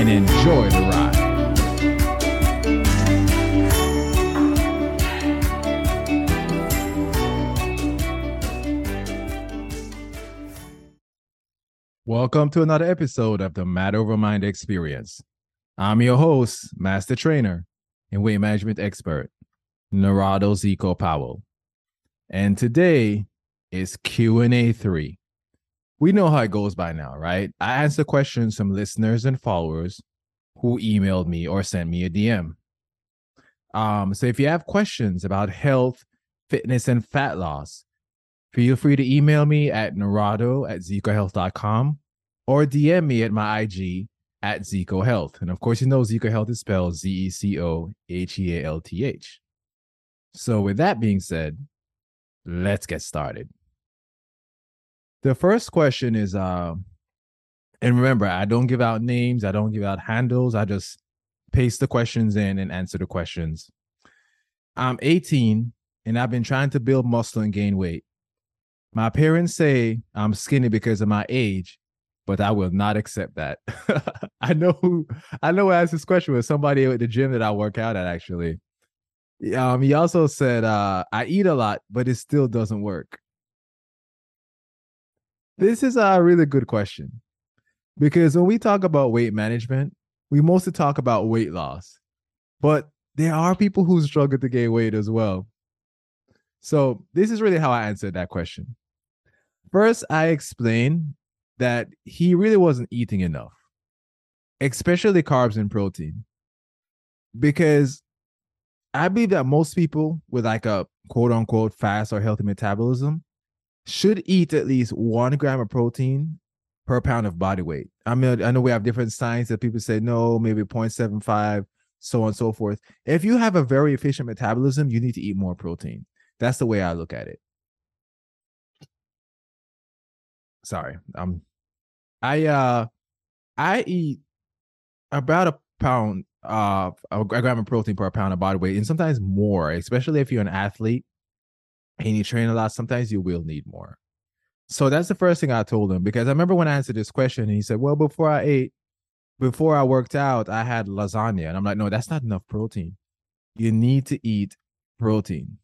and enjoy the ride. Welcome to another episode of the Matter Over Mind Experience. I'm your host, Master Trainer and Weight Management Expert, Narado Zeco Powell. And today is Q&A 3. We know how it goes by now, right? I answer questions from listeners and followers who emailed me or sent me a DM. Um, so if you have questions about health, fitness, and fat loss, feel free to email me at narado at zecohealth.com or DM me at my IG at Zeco Health. And of course, you know Zeco Health is spelled Z E C O H E A L T H. So, with that being said, let's get started. The first question is uh, and remember, I don't give out names, I don't give out handles, I just paste the questions in and answer the questions. I'm 18 and I've been trying to build muscle and gain weight. My parents say I'm skinny because of my age, but I will not accept that. I know who I know asked this question was somebody at the gym that I work out at actually. Um, he also said uh, I eat a lot, but it still doesn't work. This is a really good question because when we talk about weight management, we mostly talk about weight loss, but there are people who struggle to gain weight as well. So, this is really how I answered that question. First, I explained that he really wasn't eating enough, especially carbs and protein, because I believe that most people with like a quote unquote fast or healthy metabolism should eat at least one gram of protein per pound of body weight. I mean, I know we have different science that people say no, maybe 0.75, so on and so forth. If you have a very efficient metabolism, you need to eat more protein. That's the way I look at it. Sorry, um, I uh, I eat about a pound uh a gram of protein per pound of body weight, and sometimes more, especially if you're an athlete and you train a lot. Sometimes you will need more. So that's the first thing I told him because I remember when I answered this question, and he said, "Well, before I ate, before I worked out, I had lasagna," and I'm like, "No, that's not enough protein. You need to eat protein.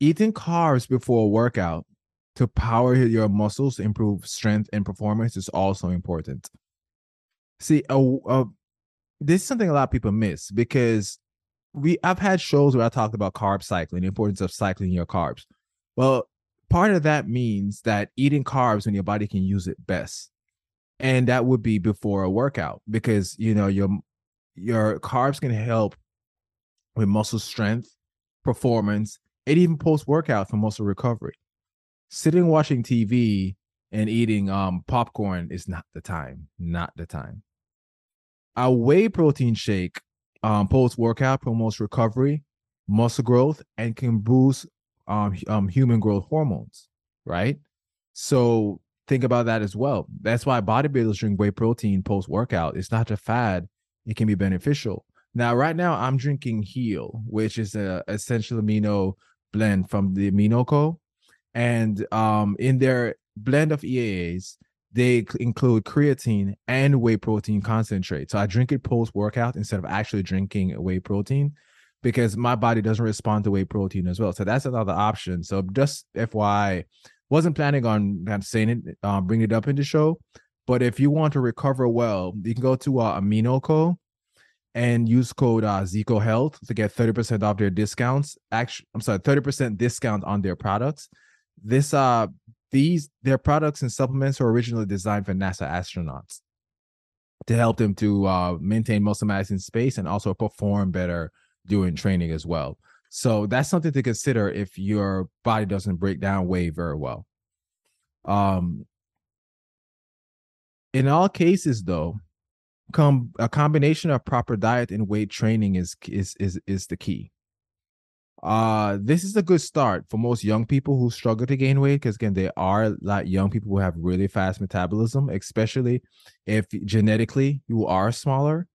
Eating carbs before a workout." To power your muscles, improve strength and performance is also important. See, a, a this is something a lot of people miss because we I've had shows where I talked about carb cycling, the importance of cycling your carbs. Well, part of that means that eating carbs when your body can use it best. And that would be before a workout because you know your your carbs can help with muscle strength, performance, and even post workout for muscle recovery. Sitting watching TV and eating um popcorn is not the time, not the time a whey protein shake um, post workout promotes recovery, muscle growth, and can boost um, um, human growth hormones, right? So think about that as well. That's why bodybuilders drink whey protein post workout. It's not a fad, it can be beneficial. Now, right now, I'm drinking Heal, which is a essential amino blend from the Amino Co. And um, in their blend of EAAs, they include creatine and whey protein concentrate. So I drink it post workout instead of actually drinking whey protein because my body doesn't respond to whey protein as well. So that's another option. So just FYI, wasn't planning on saying it, um, bring it up in the show, but if you want to recover well, you can go to uh, AminoCo and use code uh, Zeco Health to get 30% off their discounts. Actually, I'm sorry, 30% discount on their products. This uh these their products and supplements are originally designed for NASA astronauts to help them to uh, maintain muscle mass in space and also perform better during training as well. So that's something to consider if your body doesn't break down whey very well. Um, in all cases, though, com- a combination of proper diet and weight training is is is is the key. Uh, this is a good start for most young people who struggle to gain weight because again, there are like young people who have really fast metabolism, especially if genetically you are smaller.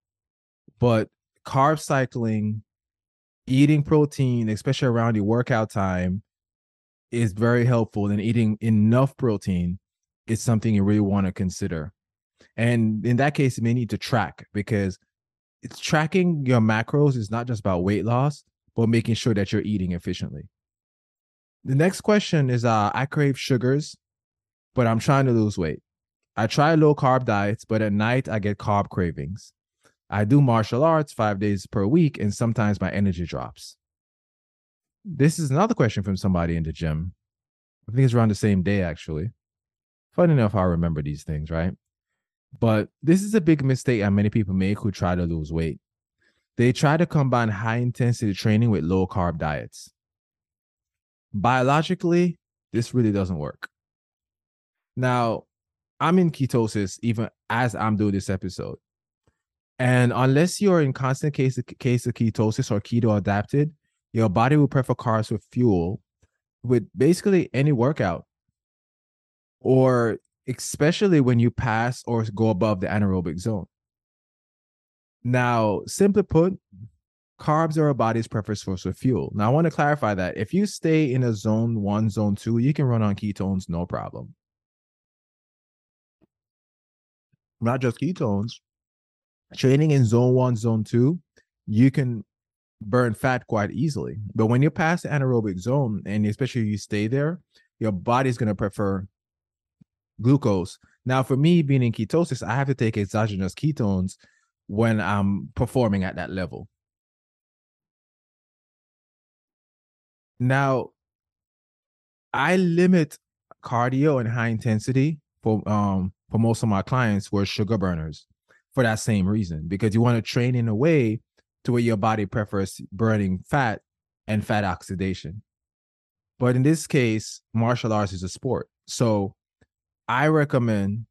But carb cycling, eating protein, especially around your workout time, is very helpful. And eating enough protein is something you really want to consider. And in that case, you may need to track because it's tracking your macros is not just about weight loss, but making sure that you're eating efficiently. The next question is uh, I crave sugars, but I'm trying to lose weight. I try low carb diets, but at night I get carb cravings. I do martial arts five days per week, and sometimes my energy drops. This is another question from somebody in the gym. I think it's around the same day, actually. Funny enough, I remember these things, right? But this is a big mistake that many people make who try to lose weight. They try to combine high intensity training with low carb diets. Biologically, this really doesn't work. Now, I'm in ketosis even as I'm doing this episode. And unless you're in constant case of, case of ketosis or keto adapted, your body will prefer carbs with fuel with basically any workout or especially when you pass or go above the anaerobic zone. Now, simply put, carbs are our body's preferred source of fuel. Now, I want to clarify that if you stay in a zone one, zone two, you can run on ketones, no problem. Not just ketones, training in zone one, zone two, you can burn fat quite easily. But when you pass the anaerobic zone, and especially you stay there, your body's going to prefer glucose. Now, for me being in ketosis, I have to take exogenous ketones when I'm performing at that level. Now, I limit cardio and high intensity for um for most of my clients who are sugar burners for that same reason because you want to train in a way to where your body prefers burning fat and fat oxidation. But in this case, martial arts is a sport. So I recommend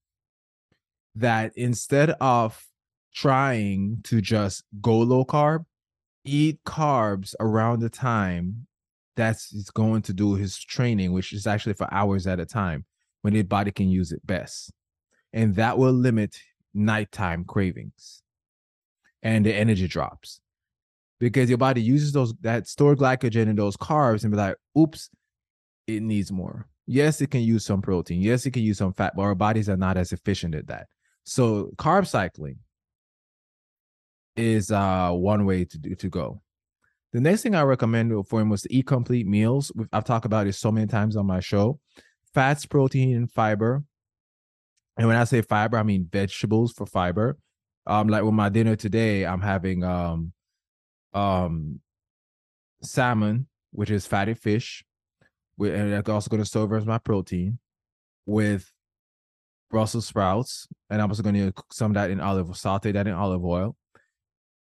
that instead of trying to just go low carb, eat carbs around the time that's he's going to do his training, which is actually for hours at a time when his body can use it best. And that will limit nighttime cravings and the energy drops because your body uses those that stored glycogen in those carbs and be like, oops, it needs more. Yes, it can use some protein. Yes, it can use some fat, but our bodies are not as efficient at that. So carb cycling is uh one way to do to go. The next thing I recommend for him was to eat complete meals. I've talked about it so many times on my show. Fats, protein, and fiber. And when I say fiber, I mean vegetables for fiber. Um, like with my dinner today, I'm having um um salmon, which is fatty fish, with and I'm also going to serve as my protein with Brussels sprouts, and I'm also going to cook some of that in olive, saute that in olive oil,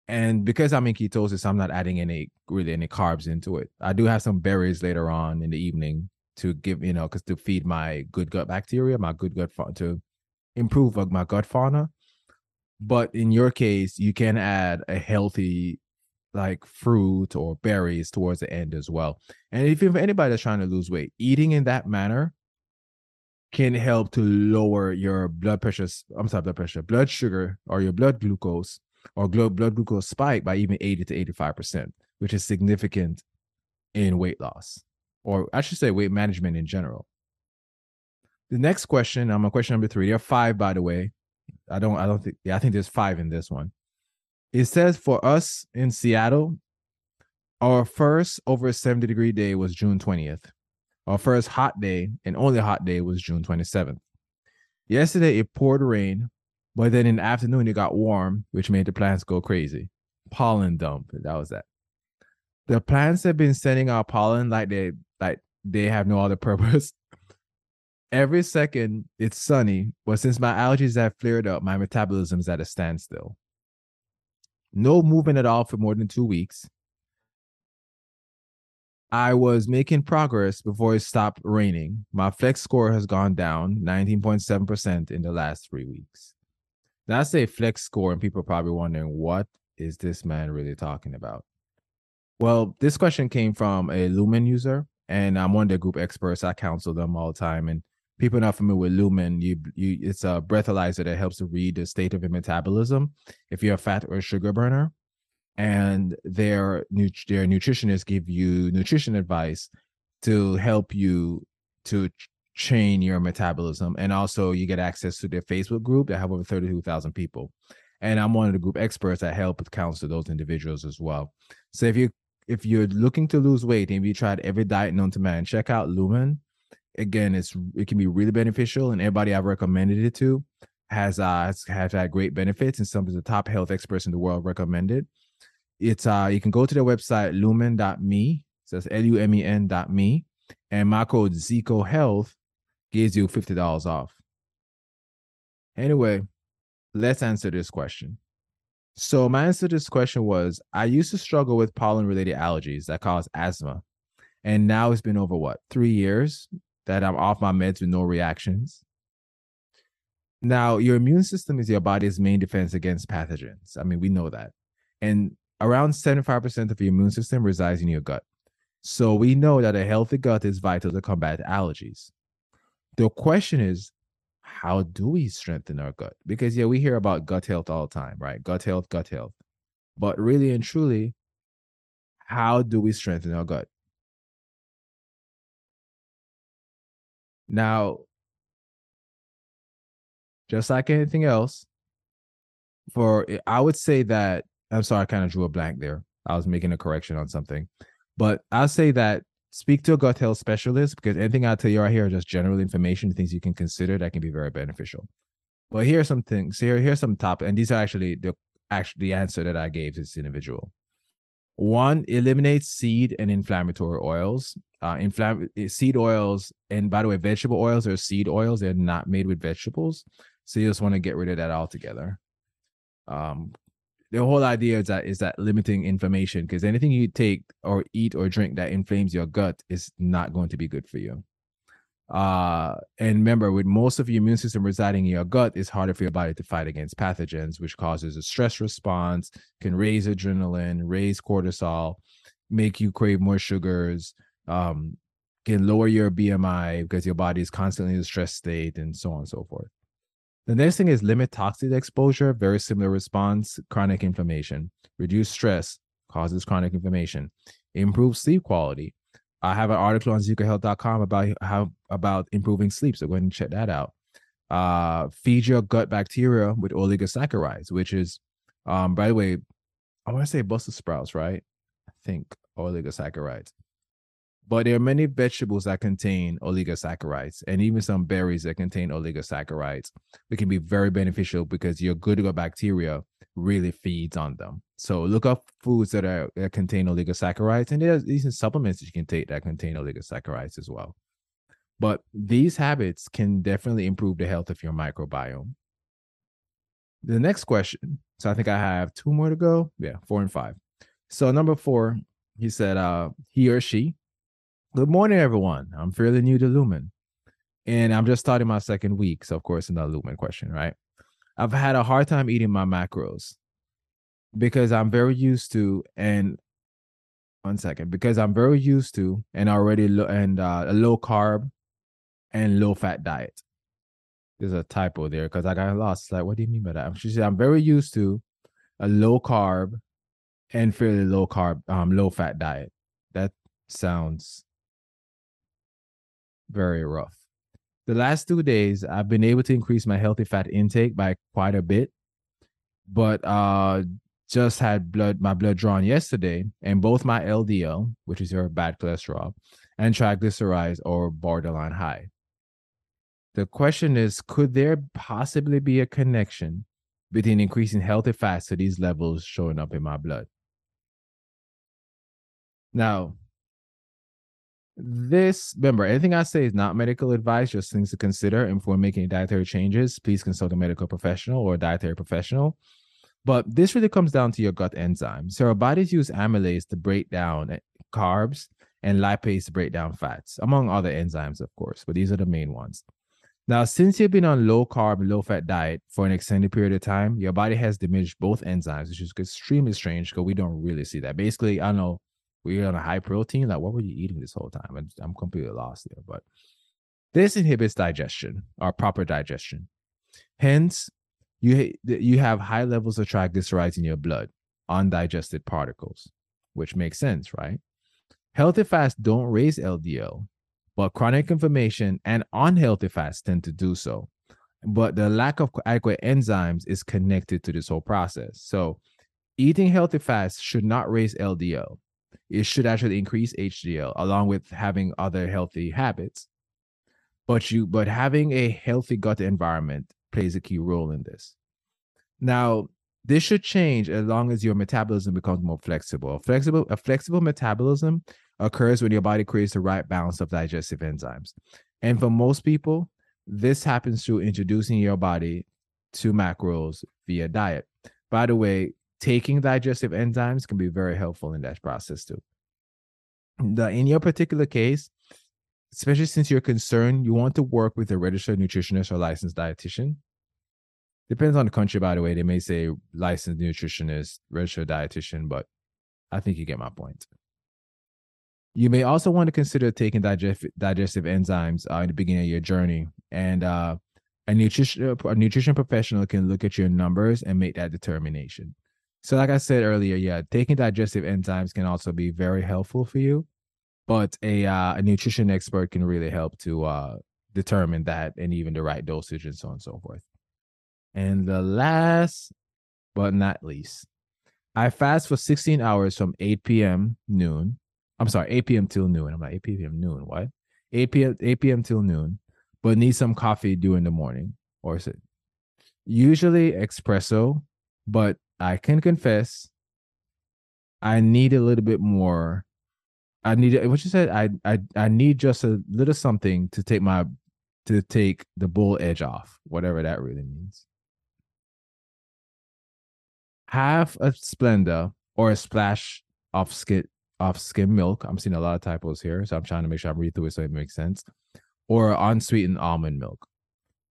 and because I'm in ketosis, I'm not adding any really any carbs into it. I do have some berries later on in the evening to give, you know, because to feed my good gut bacteria, my good gut fa- to improve uh, my gut fauna. But in your case, you can add a healthy like fruit or berries towards the end as well. And if, if anybody that's trying to lose weight, eating in that manner can help to lower your blood pressure. I'm sorry, blood pressure, blood sugar, or your blood glucose or blood glucose spike by even 80 to 85%, which is significant in weight loss, or I should say weight management in general. The next question, um, I'm on question number three. There are five, by the way. I don't, I don't think, yeah, I think there's five in this one. It says for us in Seattle, our first over 70 degree day was June 20th. Our first hot day and only hot day was June 27th. Yesterday, it poured rain but then in the afternoon, it got warm, which made the plants go crazy. Pollen dump. That was that. The plants have been sending out pollen like they like they have no other purpose. Every second it's sunny, but since my allergies have flared up, my metabolism is at a standstill. No movement at all for more than two weeks. I was making progress before it stopped raining. My flex score has gone down 19.7% in the last three weeks. Now a flex score, and people are probably wondering what is this man really talking about? Well, this question came from a Lumen user, and I'm one of the group experts. I counsel them all the time, and people not familiar with Lumen, you you it's a breathalyzer that helps to read the state of your metabolism if you're a fat or a sugar burner. And their their nutritionists give you nutrition advice to help you to chain your metabolism. And also you get access to their Facebook group that have over 32,000 people. And I'm one of the group experts that help with counsel those individuals as well. So if you if you're looking to lose weight and you tried every diet known to man, check out Lumen again, it's it can be really beneficial, and everybody I've recommended it to has uh has, has had great benefits, and some of the top health experts in the world recommended. It's uh you can go to their website lumen.me, so that's L-U-M-E-N dot me, and my code Zeco Health gives you fifty dollars off. Anyway, let's answer this question. So my answer to this question was I used to struggle with pollen related allergies that cause asthma. And now it's been over what, three years that I'm off my meds with no reactions. Now, your immune system is your body's main defense against pathogens. I mean, we know that. And around 75% of your immune system resides in your gut. So we know that a healthy gut is vital to combat allergies. The question is, how do we strengthen our gut? Because, yeah, we hear about gut health all the time, right? Gut health, gut health. But really and truly, how do we strengthen our gut? Now, just like anything else, for I would say that I'm sorry, I kind of drew a blank there. I was making a correction on something, but I'll say that speak to a gut health specialist because anything I tell you right here are just general information, things you can consider that can be very beneficial. But here are some things. Here, here's some top, and these are actually the actually the answer that I gave this individual. One, eliminates seed and inflammatory oils. Uh, inflam- eh, seed oils, and by the way, vegetable oils are seed oils. They're not made with vegetables. So you just want to get rid of that altogether. Um, the whole idea is that is that limiting information because anything you take or eat or drink that inflames your gut is not going to be good for you. Uh, and remember, with most of your immune system residing in your gut, it's harder for your body to fight against pathogens, which causes a stress response, can raise adrenaline, raise cortisol, make you crave more sugars, um, can lower your BMI because your body is constantly in a stress state, and so on and so forth. The next thing is limit toxic exposure, very similar response, chronic inflammation. Reduce stress causes chronic inflammation. Improve sleep quality I have an article on zecohealth.com about how about improving sleep. So go ahead and check that out. Uh, feed your gut bacteria with oligosaccharides, which is, um, by the way, I want to say Brussels sprouts, right? I think oligosaccharides. But there are many vegetables that contain oligosaccharides and even some berries that contain oligosaccharides. It can be very beneficial because your good bacteria really feeds on them. So look up foods that are that contain oligosaccharides, and there's these supplements that you can take that contain oligosaccharides as well. But these habits can definitely improve the health of your microbiome. The next question. So I think I have two more to go. Yeah, four and five. So number four, he said, uh, he or she Good morning, everyone. I'm fairly new to Lumen, and I'm just starting my second week. So, of course, another Lumen question, right? I've had a hard time eating my macros because I'm very used to and one second because I'm very used to and already lo- and uh, a low carb and low fat diet. There's a typo there because I got lost. Like, what do you mean by that? She said I'm very used to a low carb and fairly low carb, um, low fat diet. That sounds very rough. The last two days, I've been able to increase my healthy fat intake by quite a bit, but uh, just had blood my blood drawn yesterday, and both my LDL, which is your bad cholesterol, and triglycerides are borderline high. The question is, could there possibly be a connection between increasing healthy fats to these levels showing up in my blood? Now, this remember anything i say is not medical advice just things to consider and before making dietary changes. Please consult a medical professional or a dietary professional. But this really comes down to your gut enzymes. So our bodies use amylase to break down eh, carbs and lipase to break down fats among other enzymes of course but these are the main ones. Now, since you've been on low carb, low fat diet for an extended period of time, your body has diminished both enzymes, which is extremely strange because we don't really see that. Basically, I know we're on a high protein. Like, what were you eating this whole time? And I'm completely lost there. But this inhibits digestion or proper digestion. Hence, you you have high levels of triglycerides in your blood, undigested particles, which makes sense, right? Healthy fasts don't raise LDL, but chronic inflammation and unhealthy fats tend to do so. But the lack of adequate enzymes is connected to this whole process. So, eating healthy fats should not raise LDL. It should actually increase HDL along with having other healthy habits. But you but having a healthy gut environment plays a key role in this. Now, this should change as long as your metabolism becomes more flexible. A flexible, a flexible metabolism occurs when your body creates the right balance of digestive enzymes. And for most people, this happens through introducing your body to macros via diet. By the way, taking digestive enzymes can be very helpful in that process too. The, in your particular case, especially since you're concerned, you want to work with a registered nutritionist or licensed dietitian. Depends on the country, by the way. They may say licensed nutritionist, registered dietitian, but I think you get my point. You may also want to consider taking digest, digestive enzymes uh, in the beginning of your journey. And uh, a, nutrition, a nutrition professional can look at your numbers and make that determination. So, like I said earlier, yeah, taking digestive enzymes can also be very helpful for you. But a, uh, a nutrition expert can really help to uh, determine that and even the right dosage and so on and so forth. And the last but not least, I fast for 16 hours from 8 p.m. noon I'm sorry, 8 p.m. till noon. I'm like 8 p.m. noon. What? 8 p.m. 8 p.m. till noon, but need some coffee during the morning. Or is it usually espresso? But I can confess, I need a little bit more. I need what you said. I I I need just a little something to take my to take the bull edge off, whatever that really means. Half a Splenda or a splash of skit off skim milk. I'm seeing a lot of typos here, so I'm trying to make sure I read through it so it makes sense. Or unsweetened almond milk.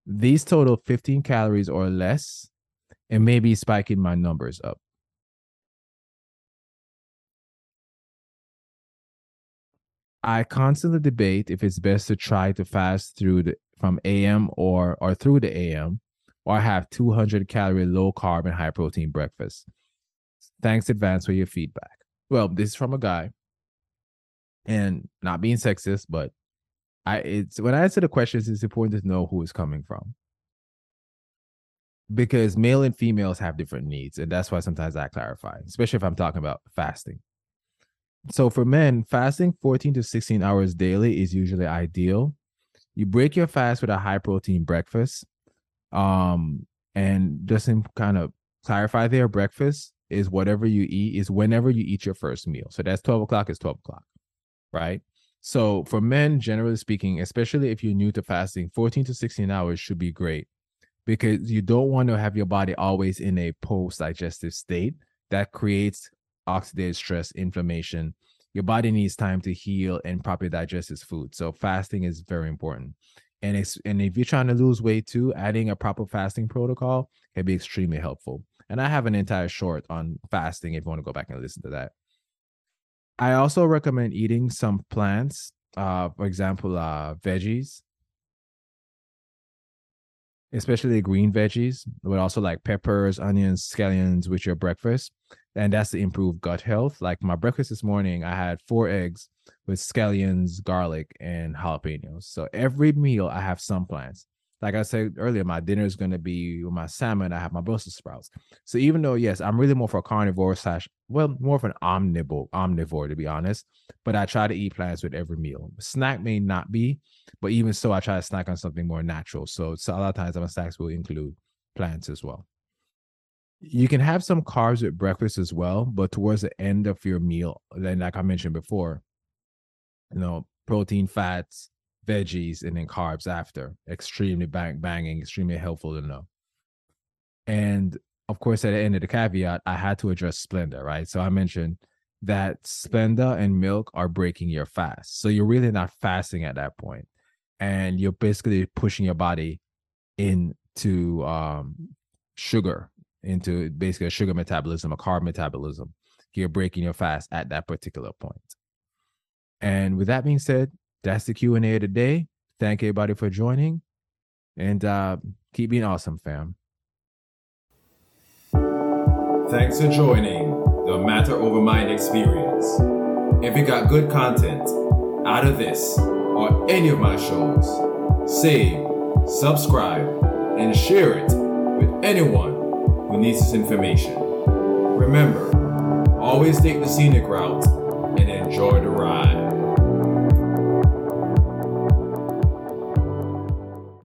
These total 15 calories or less, and maybe spiking my numbers up. I constantly debate if it's best to try to fast through the from AM or or through the AM, or have 200 calorie low carb and high protein breakfast. Thanks advance for your feedback well, this is from a guy, and not being sexist, but I it's when I answer the questions, it's important to know who is coming from. Because male and females have different needs, and that's why sometimes I clarify, especially if I'm talking about fasting. So for men, fasting 14 to 16 hours daily is usually ideal. You break your fast with a high protein breakfast. Um, and just to kind of clarify there, breakfast is whatever you eat is whenever you eat your first meal. So that's 12 o'clock is 12 o'clock, right? So for men, generally speaking, especially if you're new to fasting, 14 to 16 hours should be great because you don't want to have your body always in a post digestive state that creates oxidative stress, inflammation. Your body needs time to heal and properly digest its food. So fasting is very important. And, it's, and if you're trying to lose weight too, adding a proper fasting protocol can be extremely helpful. And I have an entire short on fasting if you want to go back and listen to that. I also recommend eating some plants, uh, for example, uh, veggies, especially green veggies, but also like peppers, onions, scallions with your breakfast. And that's to improve gut health. Like my breakfast this morning, I had four eggs with scallions, garlic, and jalapenos. So every meal, I have some plants like I said earlier, my dinner is going to be with my salmon. I have my Brussels sprouts. So even though, yes, I'm really more for a carnivore slash, well, more of an omnivore, omnivore to be honest. But I try to eat plants with every meal. Snack may not be, but even so, I try to snack on something more natural. So, so a lot of times my snacks will include plants as well. You can have some carbs with breakfast as well, but towards the end of your meal, then like I mentioned before, you know, protein, fats, veggies, and then carbs after. Extremely bang, banging, extremely helpful to know. And of course, at the end of the caveat, I had to address Splenda, right? So I mentioned that Splenda and milk are breaking your fast. So you're really not fasting at that point. and you're basically pushing your body into um, sugar, into basically a sugar metabolism, a carb metabolism. You're breaking your fast at that particular point. And with that being said, that's the Q and A today. Thank everybody for joining, and uh, keep being awesome, fam. Thanks for joining the Matter Over Mind experience. If you got good content out of this or any of my shows, save, subscribe, and share it with anyone who needs this information. Remember, always take the scenic route and enjoy the ride.